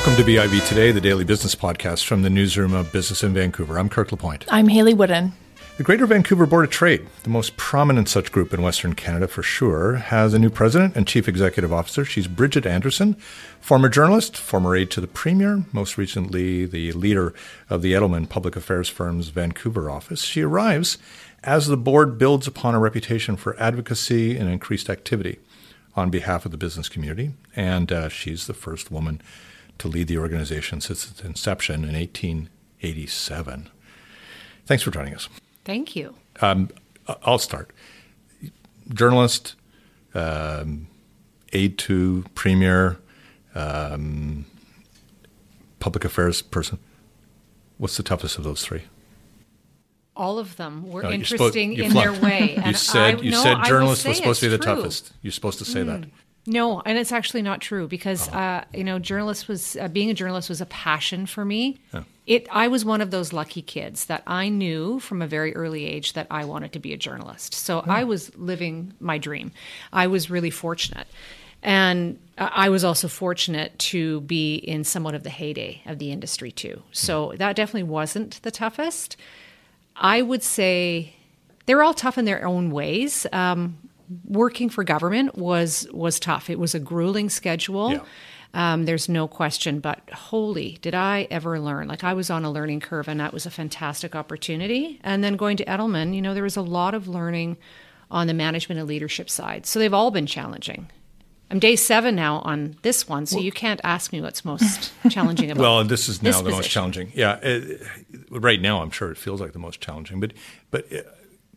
Welcome to BIV Today, the daily business podcast from the newsroom of Business in Vancouver. I'm Kirk LaPointe. I'm Hayley Woodin. The Greater Vancouver Board of Trade, the most prominent such group in Western Canada for sure, has a new president and chief executive officer. She's Bridgitte Anderson, former journalist, former aide to the premier, most recently the leader of the Edelman Public Affairs Firm's Vancouver office. She arrives as the board builds upon a reputation for advocacy and increased activity on behalf of the business community, and uh, she's the first woman to lead the organization since its inception in 1887. Thanks for joining us. Thank you. Um, I'll start. Journalist, um, aide to premier, um, public affairs person. What's the toughest of those three? All of them were No, interesting you in their way. You said I, you no, said I will journalist was supposed to be the true. Hmm. toughest. You're supposed to say that. No, and it's actually not true because Oh. uh, you know, journalist was uh, being a journalist was a passion for me. It I was one of those lucky kids that I knew from a very early age that I wanted to be a journalist. So Hmm. I was living my dream. I was really fortunate. And I was also fortunate to be in somewhat of the heyday of the industry too. So that definitely wasn't the toughest. I would say they're all tough in their own ways. Um, working for government was was tough. It was a grueling schedule. Yeah. Um, there's no question, but holy, did I ever learn? Like I was on a learning curve, and that was a fantastic opportunity. And then going to Edelman, you know, there was a lot of learning on the management and leadership side. So they've all been challenging. I'm day seven now on this one, so you can't ask me what's most challenging about. Well, this is now This the most challenging. Yeah, it, right now I'm sure it feels like the most challenging. But but uh,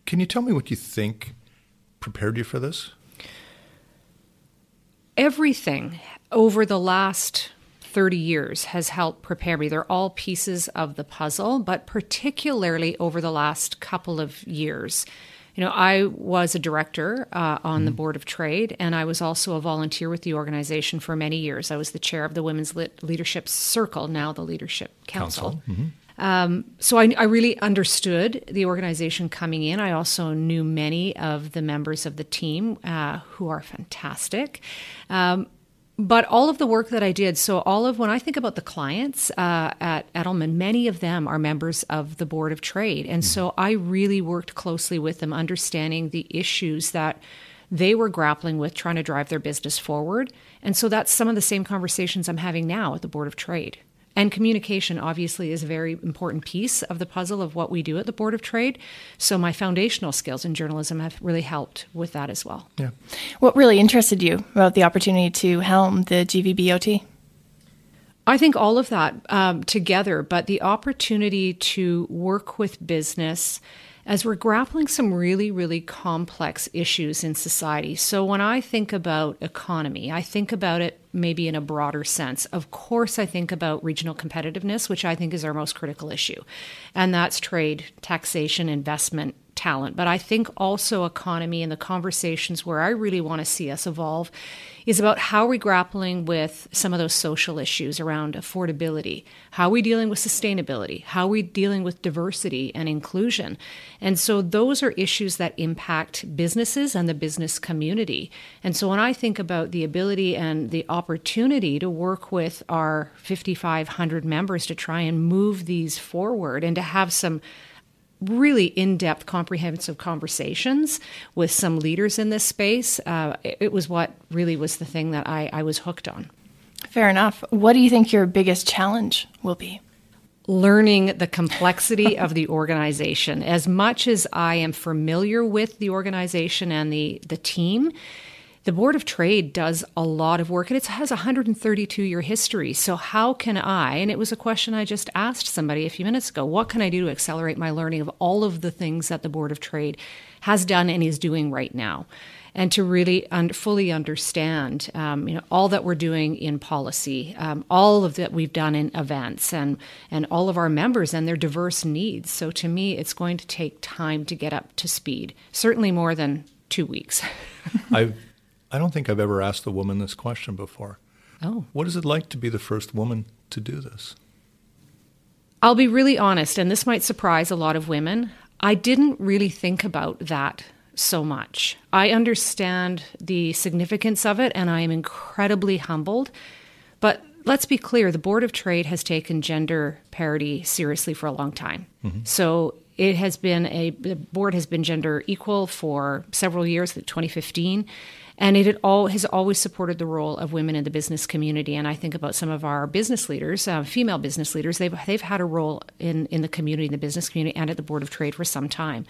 can you tell me what you think prepared you for this? everything over the last 30 years has helped prepare me. They're all pieces of the puzzle, but particularly over the last couple of years. You know, I was a director uh, on the board of trade, and I was also a volunteer with the organization for many years. I was the chair of the Women's Lit- Leadership Circle, now the Leadership Council. Um, so I, I really understood the organization coming in. I also knew many of the members of the team uh, who are fantastic. Um, but all of the work that I did, so all of when I think about the clients uh, at Edelman, many of them are members of the Board of Trade. And so I really worked closely with them, understanding the issues that they were grappling with, trying to drive their business forward. And so that's some of the same conversations I'm having now at the Board of Trade. And communication obviously is a very important piece of the puzzle of what we do at the Board of Trade. So my foundational skills in journalism have really helped with that as well. Yeah. What really interested you about the opportunity to helm the GVBOT? I think all of that um, together, but the opportunity to work with business as we're grappling some really, really complex issues in society. So when I think about economy, I think about it maybe in a broader sense. Of course, I think about regional competitiveness, which I think is our most critical issue, and that's trade, taxation, investment, talent. But I think also economy and the conversations where I really want to see us evolve is about how are we grappling with some of those social issues around affordability? How we dealing with sustainability? How we dealing with diversity and inclusion? And so those are issues that impact businesses and the business community. And so when I think about the ability and the opportunity to work with our 5,500 members to try and move these forward and to have some really in-depth comprehensive conversations with some leaders in this space uh, it, it was what really was the thing that I, I was hooked on Fair enough. What do you think your biggest challenge will be? learning the complexity of the organization as much as i am familiar with the organization and the, the team the board of trade does a lot of work and it has 132 year history so how can i and it was a question i just asked somebody a few minutes ago what can i do to accelerate my learning of all of the things that the board of trade has done and is doing right now and to really un- fully understand um, you know all that we're doing in policy, um, all of that we've done in events, and and all of our members and their diverse needs. So to me, it's going to take time to get up to speed. Certainly more than two weeks. I I don't think I've ever asked a woman this question before. oh. What is it like to be the first woman to do this? I'll be really honest, and this might surprise a lot of women. I didn't really think about that so much. I understand the significance of it, and I am incredibly humbled. But let's be clear the Board of Trade has taken gender parity seriously for a long time. Mm-hmm. So it has been a the board has been gender equal for several years, 2015. And it all, has always supported the role of women in the business community. And I think about some of our business leaders, uh, female business leaders, they've, they've had a role in, in the community, in the business community, and at the Board of Trade for some time.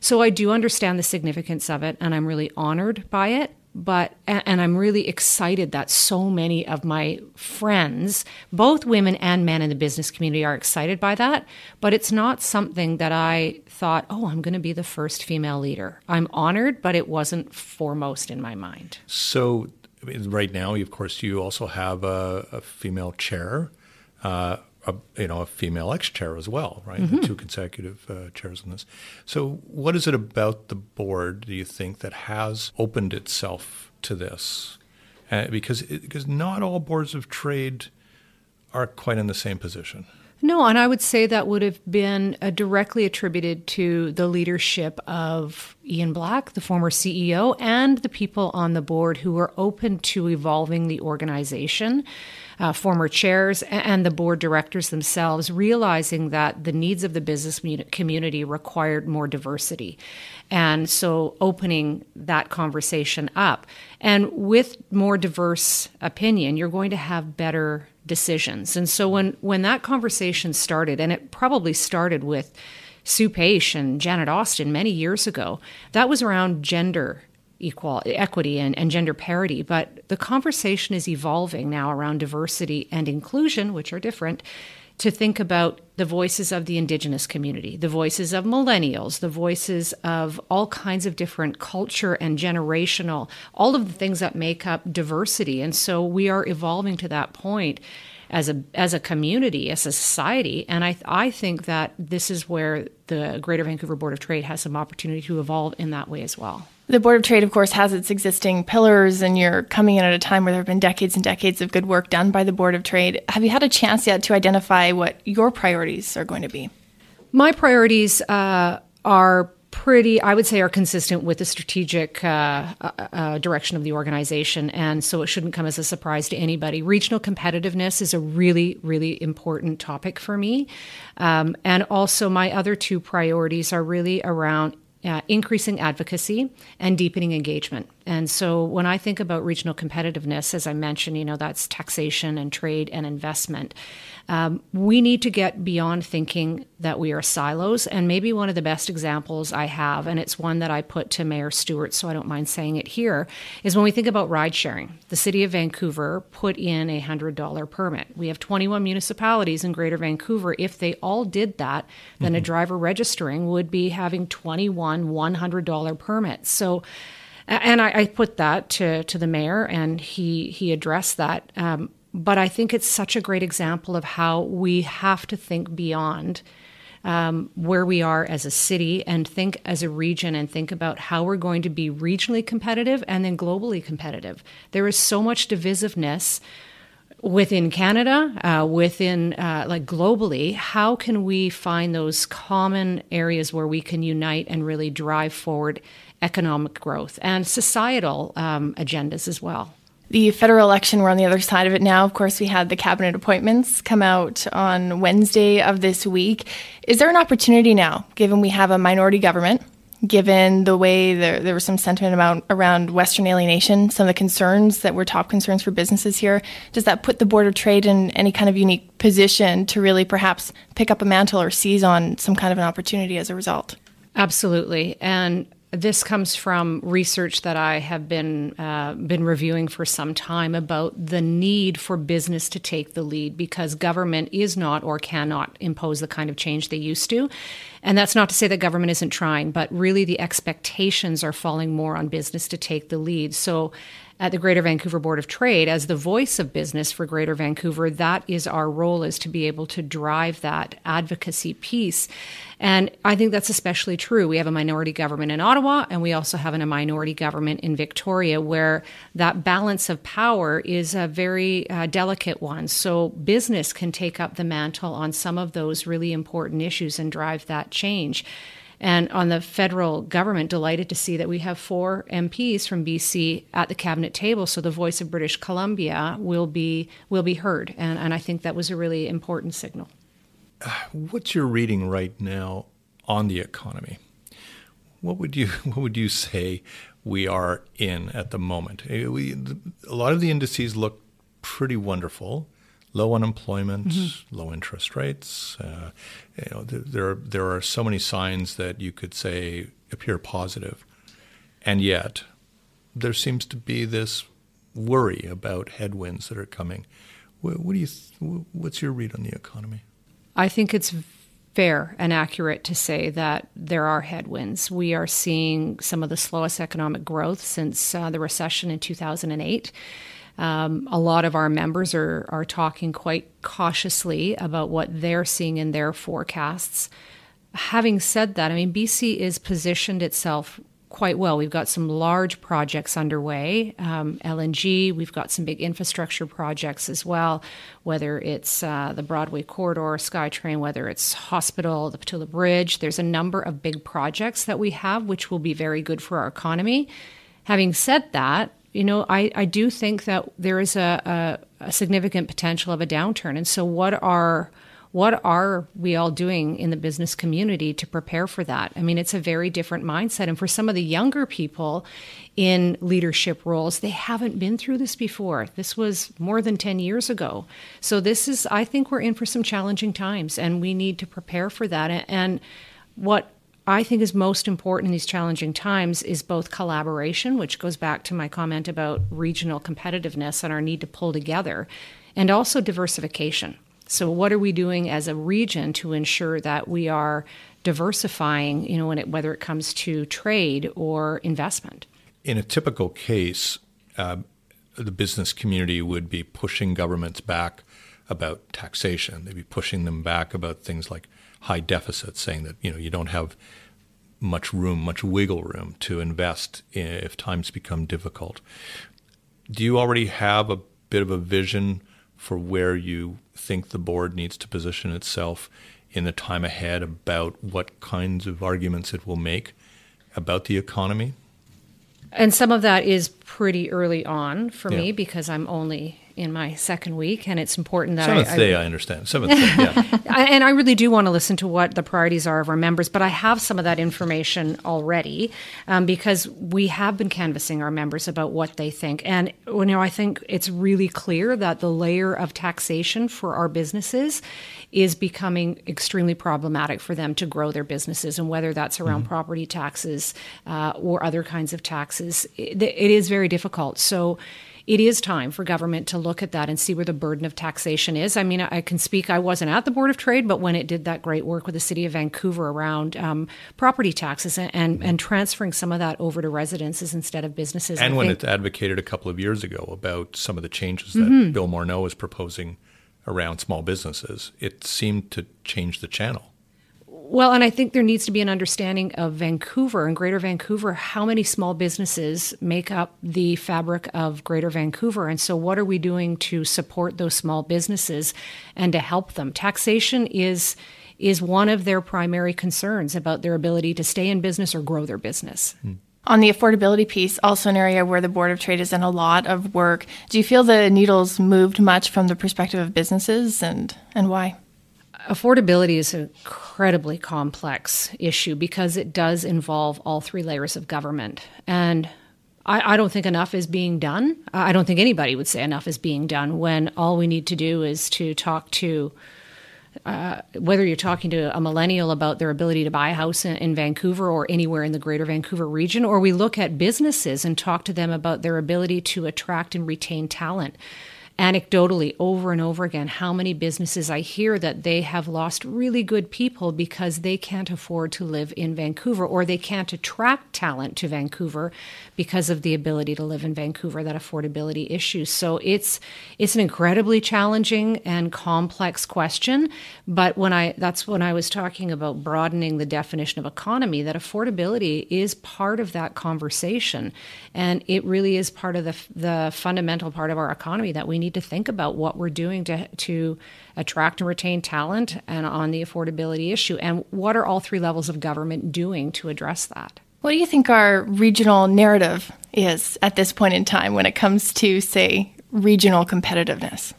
So I do understand the significance of it, and I'm really honored by it but and I'm really excited that so many of my friends, both women and men in the business community are excited by that, but it's not something that I thought, "Oh, I'm going to be the first female leader." I'm honored, but it wasn't foremost in my mind. So right now, of course, you also have a, a female chair. Uh, a, you know a female ex chair as well, right? Mm-hmm. Two consecutive uh, chairs on this. So, what is it about the board do you think that has opened itself to this? Uh, because it, because not all boards of trade are quite in the same position. No, and I would say that would have been uh, directly attributed to the leadership of Ian Black, the former CEO, and the people on the board who were open to evolving the organization uh, former chairs and the board directors themselves, realizing that the needs of the business community required more diversity. And so opening that conversation up. And with more diverse opinion, you're going to have better decisions. And so when, when that conversation started, and it probably started with Sue Paish and Janet Austin many years ago, that was around gender equal equity and, and gender parity but the conversation is evolving now around diversity and inclusion which are different to think about the voices of the indigenous community, the voices of millennials, the voices of all kinds of different culture and generational, all of the things that make up diversity. And so we are evolving to that point as a as a community, as a society. And I I think that this is where the Greater Vancouver Board of Trade has some opportunity to evolve in that way as well. The Board of Trade, of course, has its existing pillars, and you're coming in at a time where there have been decades and decades of good work done by the Board of Trade. Have you had a chance yet to identify what your priorities are going to be? My priorities uh, are pretty, I would say, are consistent with the strategic uh, uh, uh, direction of the organization. And so it shouldn't come as a surprise to anybody. Regional competitiveness is a really, really important topic for me. Um, and also, my other two priorities are really around uh, increasing advocacy and deepening engagement. And so when I think about regional competitiveness, as I mentioned, you know, that's taxation and trade and investment. Um, we need to get beyond thinking that we are silos. And maybe one of the best examples I have, and it's one that I put to Mayor Stewart, so I don't mind saying it here, is when we think about ride sharing. The city of Vancouver put in a $100 permit. We have 21 municipalities in Greater Vancouver. If they all did that, then mm-hmm. a driver registering would be having 21 $100 permits. So and I, I, put that to, to the mayor, and he he addressed that. Um, but I think it's such a great example of how we have to think beyond um, where we are as a city and think as a region and think about how we're going to be regionally competitive and then globally competitive. There is so much divisiveness within Canada, uh, within uh, like globally. How can we find those common areas where we can unite and really drive forward economic growth and societal um, agendas as well? The federal election, we're on the other side of it now. Of course, we had the cabinet appointments come out on Wednesday of this week. Is there an opportunity now, given we have a minority government, given the way there, there was some sentiment about, around Western alienation, some of the concerns that were top concerns for businesses here? Does that put the Board of Trade in any kind of unique position to really perhaps pick up a mantle or seize on some kind of an opportunity as a result? Absolutely. And this comes from research that I have been uh, been reviewing for some time about the need for business to take the lead because government is not or cannot impose the kind of change they used to. And that's not to say that government isn't trying, but really the expectations are falling more on business to take the lead. So at the Greater Vancouver Board of Trade as the voice of business for Greater Vancouver, that is our role is to be able to drive that advocacy piece. And I think that's especially true. We have a minority government in Ottawa, and we also have a minority government in Victoria, where that balance of power is a very uh, delicate one. So business can take up the mantle on some of those really important issues and drive that change. And on the federal government, delighted to see that we have four MPs from BC at the cabinet table, so the voice of British Columbia will be will be heard, and, and I think that was a really important signal. What's your reading right now on the economy? What would you what would you say we are in at the moment? Eh, we, a lot of the indices look pretty wonderful low unemployment, mm-hmm. low interest rates. Uh, you know, there, there are, there are so many signs that you could say appear positive, and yet there seems to be this worry about headwinds that are coming. What, what do you? Th- what's your read on the economy? I think it's fair and accurate to say that there are headwinds. We are seeing some of the slowest economic growth since uh, the recession in 2008. Um, a lot of our members are, are talking quite cautiously about what they're seeing in their forecasts. Having said that, I mean, BC is positioned itself quite well. We've got some large projects underway, um, LNG. We've got some big infrastructure projects as well, whether it's uh, the Broadway Corridor, SkyTrain, whether it's hospital, the Pattullo Bridge. There's a number of big projects that we have, which will be very good for our economy. Having said that, you know, I, I do think that there is a, a, a significant potential of a downturn. And so, what are what are we all doing in the business community to prepare for that? I mean, it's a very different mindset. And for some of the younger people in leadership roles, they haven't been through this before. This was more than 10 years ago. So, this is, I think we're in for some challenging times and we need to prepare for that. And what I think is most important in these challenging times is both collaboration, which goes back to my comment about regional competitiveness and our need to pull together, and also diversification. So, what are we doing as a region to ensure that we are diversifying, you know, it, whether it comes to trade or investment? In a typical case, uh, the business community would be pushing governments back about taxation. They'd be pushing them back about things like high deficits, saying that you know you don't have much room, much wiggle room to invest if times become difficult. Do you already have a bit of a vision for where you think the board needs to position itself in the time ahead about what kinds of arguments it will make about the economy? And some of that is pretty early on for yeah. me because I'm only in my second week, and it's important that seventh I, day. I, I understand seventh day, yeah. and I really do want to listen to what the priorities are of our members, but I have some of that information already um, because we have been canvassing our members about what they think, and you know I think it's really clear that the layer of taxation for our businesses is becoming extremely problematic for them to grow their businesses, and whether that's around mm-hmm. property taxes uh, or other kinds of taxes, it, it is very difficult. So it is time for government to look at that and see where the burden of taxation is. I mean, I can speak, I wasn't at the Board of Trade, but when it did that great work with the City of Vancouver around um, property taxes and, and, and, transferring some of that over to residences instead of businesses. And I when think, it advocated a couple of years ago about some of the changes that mm-hmm. Bill Morneau is proposing around small businesses, it seemed to change the channel. Well, and I think there needs to be an understanding of Vancouver and Greater Vancouver, how many small businesses make up the fabric of Greater Vancouver. And so, what are we doing to support those small businesses and to help them? Taxation is is one of their primary concerns about their ability to stay in business or grow their business. Hmm. On the affordability piece, also an area where the Board of Trade is in a lot of work. Do you feel the needles moved much from the perspective of businesses and, and why? Affordability is an incredibly complex issue because it does involve all three layers of government. And I, I, don't think enough is being done. I don't think anybody would say enough is being done when all we need to do is to talk to uh, whether you're talking to a millennial about their ability to buy a house in, in, Vancouver or anywhere in the greater Vancouver region, or we look at businesses and talk to them about their ability to attract and retain talent anecdotally over and over again how many businesses I hear that they have lost really good people because they can't afford to live in Vancouver or they can't attract talent to Vancouver because of the ability to live in Vancouver that affordability issue. So it's it's an incredibly challenging and complex question but when I that's when I was talking about broadening the definition of economy that affordability is part of that conversation. And it really is part of the the fundamental part of our economy that we need need to think about what we're doing to to attract and retain talent and on the affordability issue and what are all three levels of government doing to address that. What do you think our regional narrative is at this point in time when it comes to say regional competitiveness?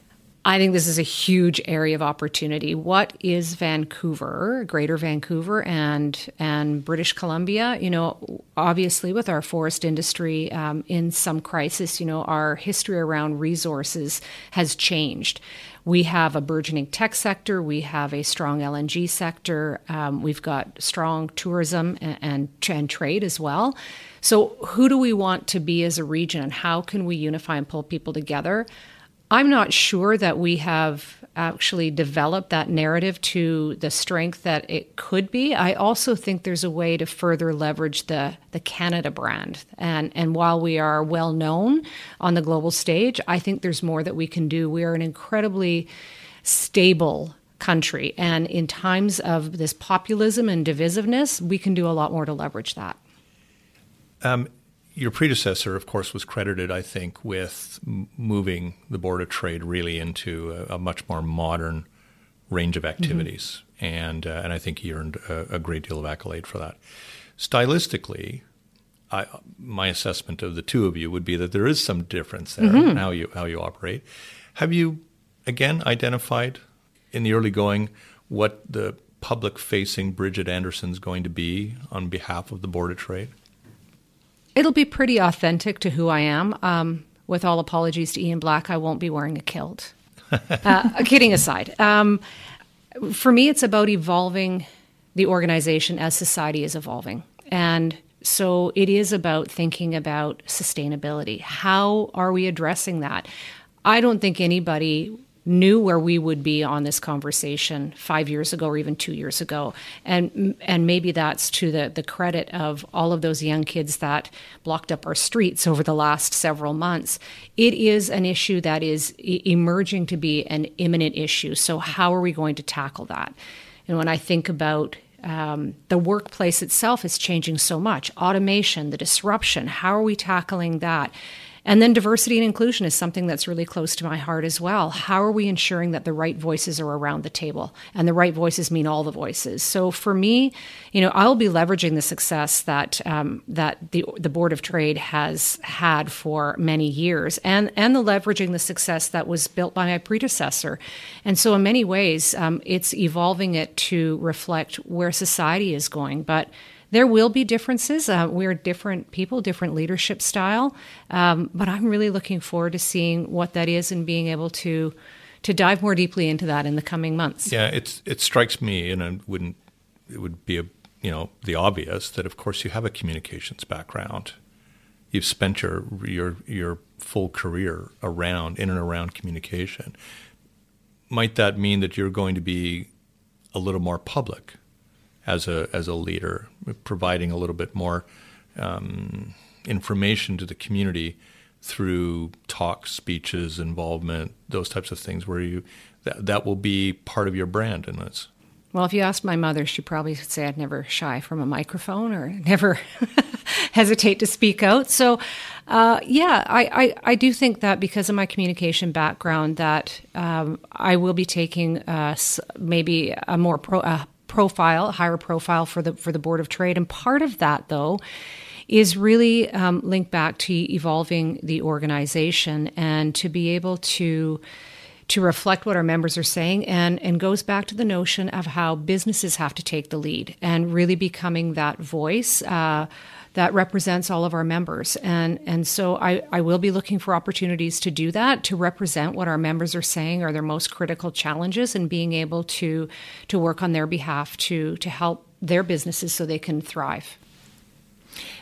I think this is a huge area of opportunity. What is Vancouver, Greater Vancouver, and and British Columbia? You know, obviously with our forest industry um, in some crisis, you know, our history around resources has changed. We have a burgeoning tech sector. We have a strong LNG sector. Um, we've got strong tourism and, and, and trade as well. So, who do we want to be as a region, and how can we unify and pull people together? I'm not sure that we have actually developed that narrative to the strength that it could be. I also think there's a way to further leverage the the Canada brand. And and while we are well known on the global stage, I think there's more that we can do. We are an incredibly stable country and in times of this populism and divisiveness, we can do a lot more to leverage that. Um, your predecessor, of course, was credited, I think, with moving the Board of Trade really into a, a much more modern range of activities, mm-hmm. and uh, and I think he earned a, a, great deal of accolade for that. Stylistically, I, my assessment of the two of you would be that there is some difference there mm-hmm. in how you how you operate. Have you again identified in the early going what the public facing Bridgitte Anderson is going to be on behalf of the Board of Trade? It'll be pretty authentic to who I am. Um, with all apologies to Ian Black, I won't be wearing a kilt. uh, kidding aside, um, for me, it's about evolving the organization as society is evolving. And so it is about thinking about sustainability. How are we addressing that? I don't think anybody knew where we would be on this conversation five years ago or even two years ago. And and maybe that's to the, the credit of all of those young kids that blocked up our streets over the last several months. It is an issue that is e- emerging to be an imminent issue. So how are we going to tackle that? And when I think about um, the workplace itself is changing so much automation, the disruption, how are we tackling that? And then diversity and inclusion is something that's really close to my heart as well. How are we ensuring that the right voices are around the table? And the right voices mean all the voices. So for me, you know, I'll be leveraging the success that um, that the the Board of Trade has had for many years, and and the leveraging the success that was built by my predecessor. And so in many ways, um, it's evolving it to reflect where society is going, but there will be differences. Uh, we're different people, different leadership style, um, but I'm really looking forward to seeing what that is and being able to to dive more deeply into that in the coming months. Yeah, it's it strikes me, and it wouldn't it would be a you know the obvious that of course you have a communications background. You've spent your your your full career around in and around communication. Might that mean that you're going to be a little more public as a as a leader, providing a little bit more um, information to the community through talks, speeches, involvement, those types of things, where you that, that will be part of your brand and that's. Well, if you asked my mother, she'd probably say I'd never shy from a microphone or never hesitate to speak out. So, uh, yeah, I, I, I, do think that because of my communication background, that um, I will be taking uh, maybe a more pro, uh, profile, higher profile for the for the Board of Trade. And part of that, though, is really um, linked back to evolving the organization and to be able to to reflect what our members are saying and and goes back to the notion of how businesses have to take the lead and really becoming that voice uh, that represents all of our members. And, and so I, I will be looking for opportunities to do that, to represent what our members are saying are their most critical challenges and being able to, to work on their behalf to, to help their businesses so they can thrive.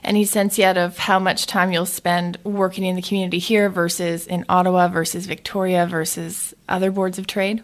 Any sense yet of how much time you'll spend working in the community here versus in Ottawa versus Victoria versus other boards of trade?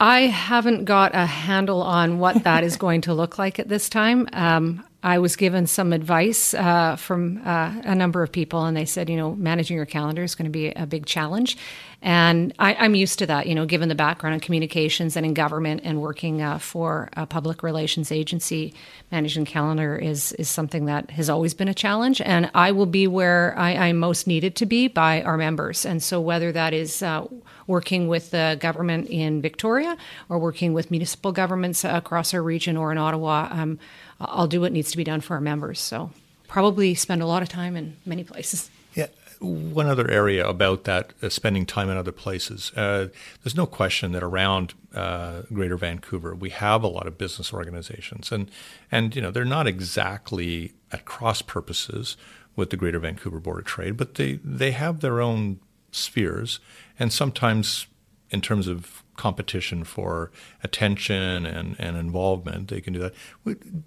I haven't got a handle on what that is going to look like at this time. Um, I was given some advice uh, from uh, a number of people, and they said, you know, managing your calendar is going to be a big challenge. And I, am used to that, you know, given the background in communications and in government and working uh, for a public relations agency, managing calendar is is something that has always been a challenge. And I will be where I, am most needed to be by our members. And so whether that is uh, working with the government in Victoria or working with municipal governments across our region or in Ottawa, um, I'll do what needs to be done for our members. So probably spend a lot of time in many places. Yeah. One other area about that, uh, spending time in other places. Uh, there's no question that around uh, Greater Vancouver, we have a lot of business organizations, and and you know they're not exactly at cross purposes with the Greater Vancouver Board of Trade, but they they have their own spheres, and sometimes in terms of competition for attention and, and involvement, they can do that.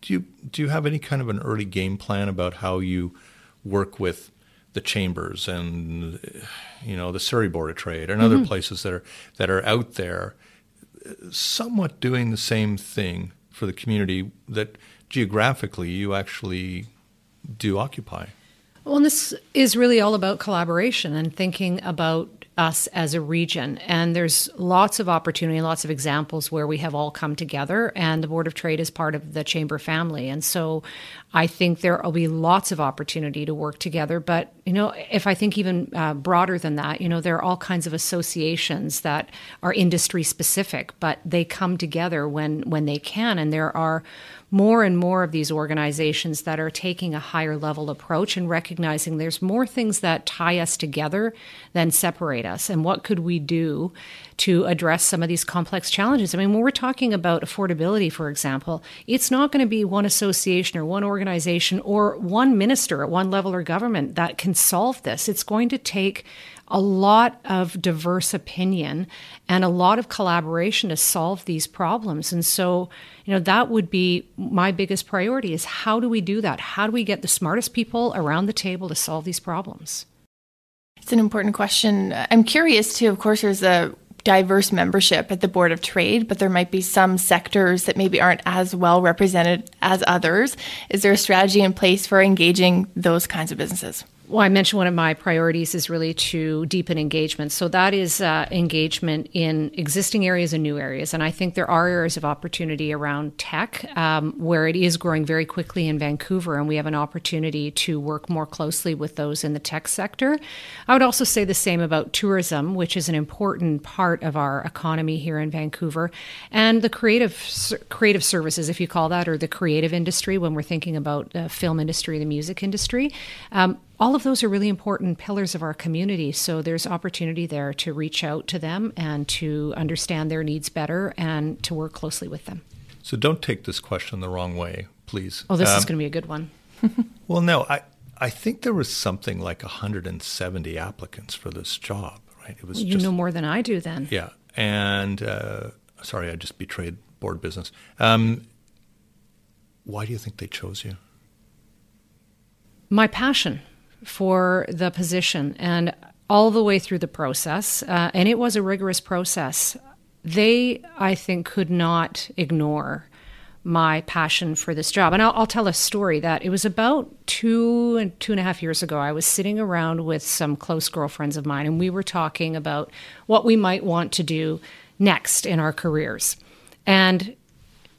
Do you do you have any kind of an early game plan about how you work with the chambers and you know the Surrey Board of Trade and mm-hmm. other places that are that are out there, somewhat doing the same thing for the community that geographically you actually do occupy? Well, this is really all about collaboration and thinking about us as a region. And there's lots of opportunity, lots of examples where we have all come together, and the Board of Trade is part of the Chamber family. And so I think there will be lots of opportunity to work together. But, you know, if I think even uh, broader than that, you know, there are all kinds of associations that are industry specific, but they come together when, when they can. And there are more and more of these organizations that are taking a higher level approach and recognizing there's more things that tie us together than separate us. And what could we do to address some of these complex challenges? I mean, when we're talking about affordability, for example, it's not going to be one association or one organization or one minister at one level or government that can solve this. It's going to take a lot of diverse opinion and a lot of collaboration to solve these problems. And so, you know, that would be my biggest priority is how do we do that? How do we get the smartest people around the table to solve these problems? It's an important question. I'm curious too. Of course, there's a diverse membership at the Board of Trade, but there might be some sectors that maybe aren't as well represented as others. Is there a strategy in place for engaging those kinds of businesses? Well, I mentioned one of my priorities is really to deepen engagement. So that is uh, engagement in existing areas and new areas. And I think there are areas of opportunity around tech um, where it is growing very quickly in Vancouver, and we have an opportunity to work more closely with those in the tech sector. I would also say the same about tourism, which is an important part of our economy here in Vancouver, and the creative creative services, if you call that, or the creative industry when we're thinking about the film industry, the music industry. Um, all of those are really important pillars of our community. So there's opportunity there to reach out to them and to understand their needs better and to work closely with them. So don't take this question the wrong way, please. Oh, this um, is going to be a good one. well, no, I, I think there was something like 170 applicants for this job, right? It was you just, know more than I do then. Yeah, and uh, sorry, I just betrayed board business. Um, why do you think they chose you? My passion for the position and all the way through the process. Uh, and it was a rigorous process. They, I think, could not ignore my passion for this job. And I'll, I'll, tell a story that it was about two and two and a half years ago. I was sitting around with some close girlfriends of mine, and we were talking about what we might want to do next in our careers. And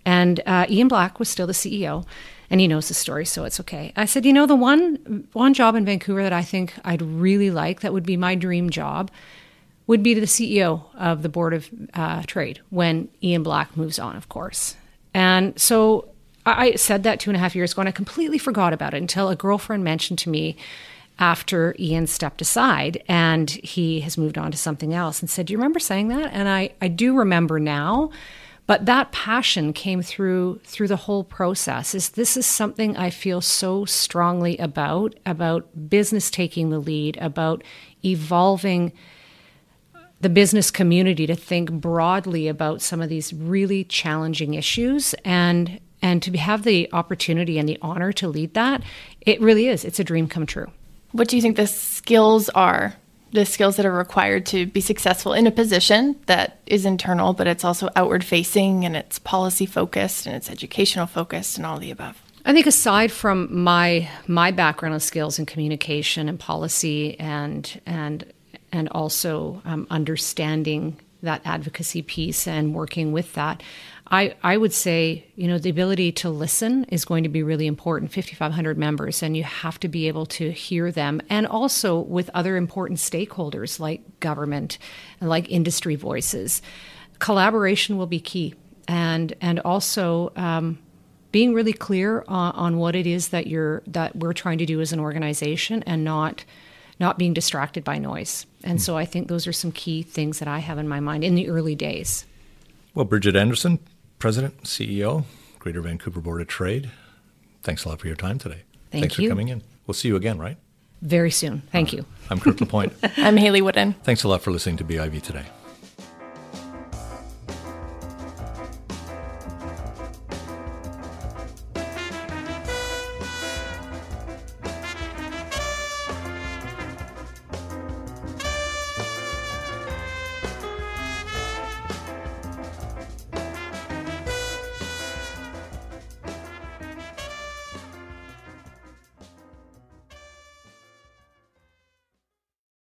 and uh, Ian Black was still the CEO, and he knows the story, so it's okay. I said, you know, the one one job in Vancouver that I think I'd really like, that would be my dream job, would be the CEO of the Board of uh, Trade when Ian Black moves on, of course. And so I said that two and a half years ago, and I completely forgot about it until a girlfriend mentioned to me after Ian stepped aside and he has moved on to something else and said, Do you remember saying that? And I, I do remember now but that passion came through through the whole process. Is this is something i feel so strongly about about business taking the lead about evolving the business community to think broadly about some of these really challenging issues and and to have the opportunity and the honor to lead that it really is. It's a dream come true. What do you think the skills are the skills that are required to be successful in a position that is internal, but it's also outward facing and it's policy focused and it's educational focused and all the above. I think aside from my my background of skills in communication and policy and and and also um, understanding that advocacy piece and working with that, I, I would say, you know, the ability to listen is going to be really important. 5,500 members, and you have to be able to hear them, and also with other important stakeholders like government like industry voices. Collaboration will be key, and and also um, being really clear on, on what it is that you're that we're trying to do as an organization, and not not being distracted by noise. And hmm. so I think those are some key things that I have in my mind in the early days. Well, Bridgitte Anderson, President, CEO, Greater Vancouver Board of Trade, thanks a lot for your time today. Thank thanks you. for coming in. We'll see you again, right? Very soon. Thank you. I'm Kirk LaPointe. I'm Hayley Woodin. Thanks a lot for listening to BIV today.